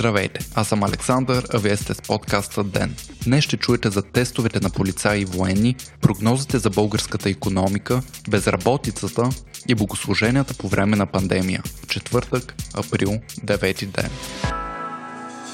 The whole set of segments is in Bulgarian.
Здравейте, аз съм Александър, а вие сте с подкаста ДЕН. Днес ще чуете за тестовете на полицаи и военни, прогнозите за българската економика, безработицата и богослуженията по време на пандемия. Четвъртък, април, 9 ден.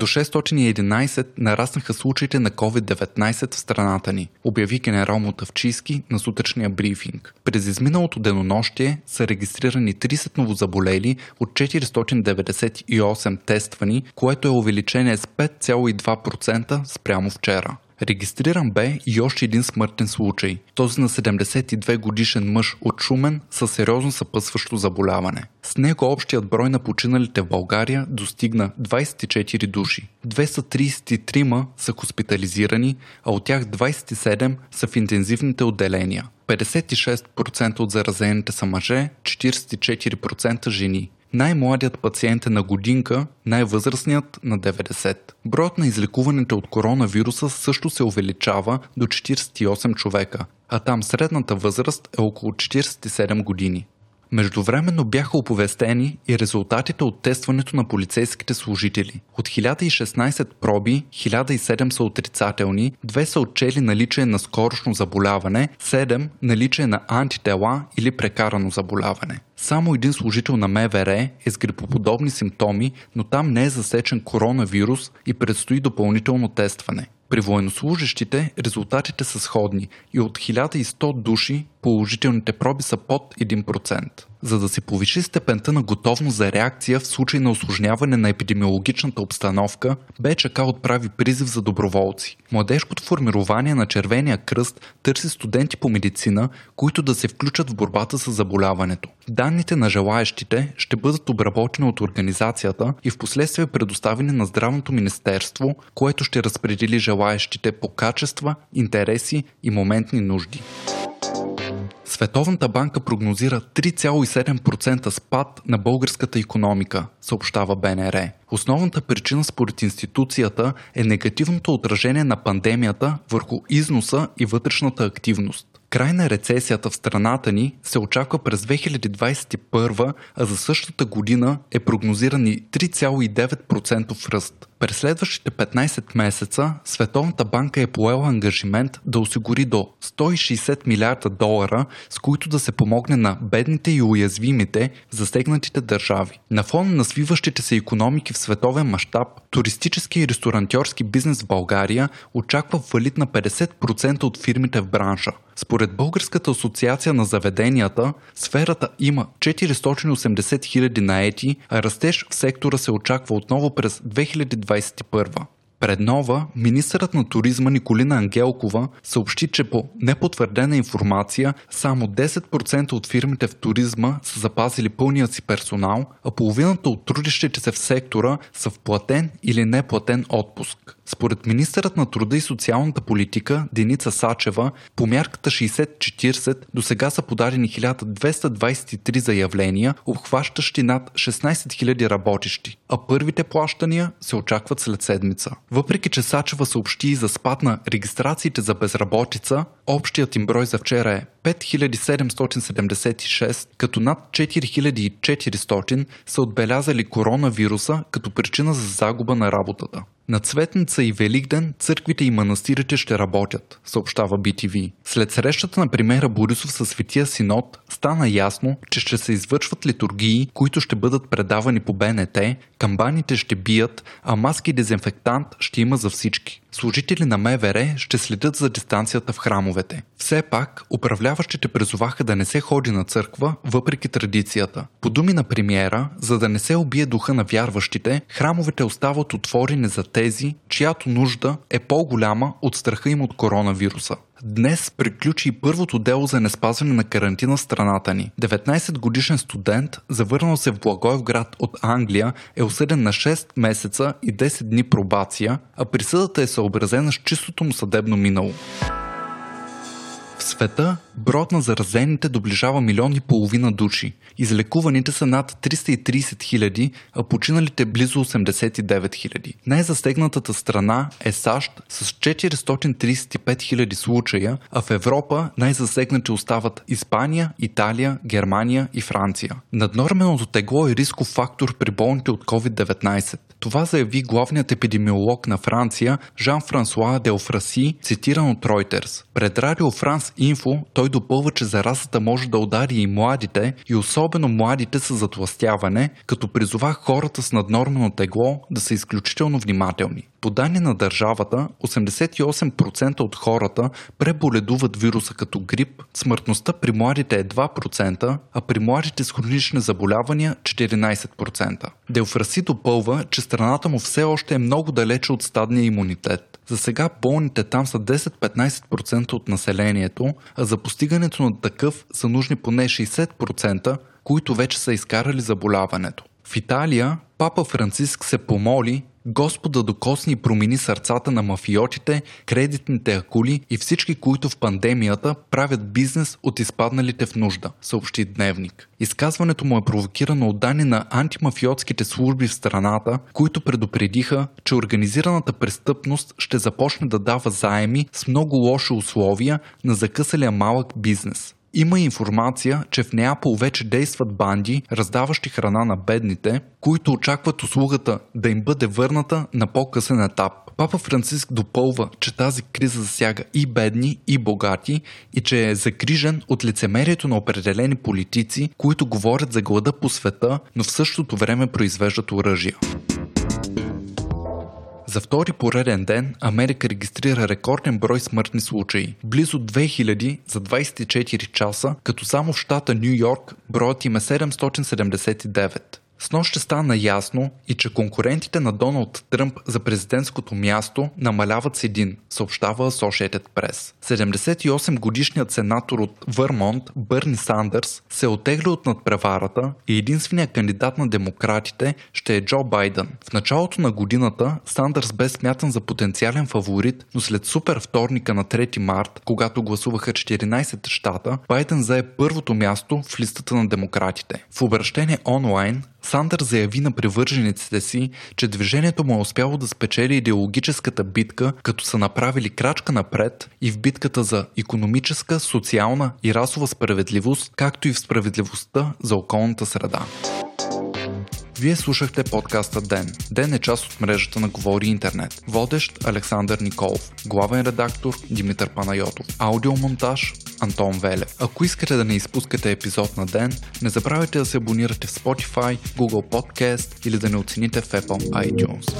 До 611 нараснаха случаите на COVID-19 в страната ни, обяви генерал Мотавчийски на сутрешния брифинг. През изминалото денонощие са регистрирани 30 новозаболели от 498 тествани, което е увеличение с 5,2% спрямо вчера. Регистриран бе и още един смъртен случай, този на 72 годишен мъж от Шумен със сериозно съпъсващо заболяване. С него общият брой на починалите в България достигна 24 души. 233 са хоспитализирани, а от тях 27 са в интензивните отделения. 56% от заразените са мъже, 44% жени. Най-младият пациент е на годинка, най-възрастният на 90. Броят на излекуваните от коронавируса също се увеличава до 48 човека, а там средната възраст е около 47 години. Междувременно бяха оповестени и резултатите от тестването на полицейските служители. От 1016 проби, 1007 са отрицателни, 2 са отчели наличие на скорошно заболяване, 7 наличие на антитела или прекарано заболяване. Само един служител на МВР е с грипоподобни симптоми, но там не е засечен коронавирус и предстои допълнително тестване. При военнослужащите резултатите са сходни и от 1100 души положителните проби са под 1%. За да се повиши степента на готовност за реакция в случай на осложняване на епидемиологичната обстановка, БЧК отправи призив за доброволци. Младежкото формирование на Червения кръст търси студенти по медицина, които да се включат в борбата с заболяването. Данните на желаящите ще бъдат обработени от организацията и в последствие предоставени на Здравното министерство, което ще разпредели желаящите по качества, интереси и моментни нужди. Световната банка прогнозира 3,7% спад на българската економика, съобщава БНР. Основната причина според институцията е негативното отражение на пандемията върху износа и вътрешната активност. Край на рецесията в страната ни се очаква през 2021, а за същата година е прогнозиран и 3,9% ръст. През следващите 15 месеца Световната банка е поела ангажимент да осигури до 160 милиарда долара, с които да се помогне на бедните и уязвимите засегнатите държави. На фона на свиващите се економики в световен мащаб, туристически и ресторантьорски бизнес в България очаква валит на 50% от фирмите в бранша. Според Българската асоциация на заведенията, сферата има 480 хиляди наети, а растеж в сектора се очаква отново през 2021. Пред нова, министърът на туризма Николина Ангелкова съобщи, че по непотвърдена информация само 10% от фирмите в туризма са запазили пълния си персонал, а половината от трудещите се в сектора са в платен или неплатен отпуск. Според министърът на труда и социалната политика Деница Сачева, по мярката 60-40 до сега са подадени 1223 заявления, обхващащи над 16 000 работещи, а първите плащания се очакват след седмица. Въпреки, че Сачева съобщи и за спад на регистрациите за безработица, общият им брой за вчера е 5776, като над 4400 са отбелязали коронавируса като причина за загуба на работата. На Цветница и Великден църквите и манастирите ще работят, съобщава BTV. След срещата на премера Борисов със Светия Синод стана ясно, че ще се извършват литургии, които ще бъдат предавани по БНТ, камбаните ще бият, а маски и дезинфектант ще има за всички. Служители на МВР ще следят за дистанцията в храмовете. Все пак, управляващите призоваха да не се ходи на църква, въпреки традицията. По думи на премиера, за да не се убие духа на вярващите, храмовете остават отворени за тези, чиято нужда е по-голяма от страха им от коронавируса. Днес приключи първото дело за неспазване на карантина в страната ни. 19 годишен студент, завърнал се в Благоевград от Англия, е осъден на 6 месеца и 10 дни пробация, а присъдата е съобразена с чистото му съдебно минало света броят на заразените доближава милион и половина души. Излекуваните са над 330 хиляди, а починалите близо 89 хиляди. Най-засегнатата страна е САЩ с 435 хиляди случая, а в Европа най-засегнати остават Испания, Италия, Германия и Франция. Наднорменото тегло е рисков фактор при болните от COVID-19. Това заяви главният епидемиолог на Франция Жан-Франсуа Делфраси, цитиран от Reuters. Пред Радио Франс Инфо той допълва, че заразата може да удари и младите, и особено младите с затластяване, като призова хората с наднормено тегло да са изключително внимателни. По данни на държавата, 88% от хората преболедуват вируса като грип, смъртността при младите е 2%, а при младите с хронични заболявания 14%. Делфраси допълва, че страната му все още е много далече от стадния имунитет. За сега болните там са 10-15% от населението, а за постигането на такъв са нужни поне 60%, които вече са изкарали заболяването. В Италия папа Франциск се помоли Господа докосни и промени сърцата на мафиотите, кредитните акули и всички, които в пандемията правят бизнес от изпадналите в нужда, съобщи Дневник. Изказването му е провокирано от данни на антимафиотските служби в страната, които предупредиха, че организираната престъпност ще започне да дава заеми с много лоши условия на закъсалия малък бизнес. Има информация, че в Неапол вече действат банди, раздаващи храна на бедните, които очакват услугата да им бъде върната на по-късен етап. Папа Франциск допълва, че тази криза засяга и бедни, и богати и че е загрижен от лицемерието на определени политици, които говорят за глада по света, но в същото време произвеждат оръжия. За втори пореден ден Америка регистрира рекорден брой смъртни случаи. Близо 2000 за 24 часа, като само в щата Нью Йорк броят им е 779. С нощ ще стана ясно и че конкурентите на Доналд Тръмп за президентското място намаляват с един, съобщава Associated Press. 78 годишният сенатор от Върмонт Бърни Сандърс се отегля от надпреварата и единственият кандидат на демократите ще е Джо Байден. В началото на годината Сандърс бе смятан за потенциален фаворит, но след супер вторника на 3 март, когато гласуваха 14 щата, Байден зае първото място в листата на демократите. В обращение онлайн Сандър заяви на привържениците си, че движението му е успяло да спечели идеологическата битка, като са направили крачка напред и в битката за економическа, социална и расова справедливост, както и в справедливостта за околната среда. Вие слушахте подкаста Ден. Ден е част от мрежата на Говори Интернет. Водещ Александър Николов. Главен редактор Димитър Панайотов. Аудиомонтаж Антон Велев. Ако искате да не изпускате епизод на ден, не забравяйте да се абонирате в Spotify, Google Podcast или да не оцените в Apple iTunes.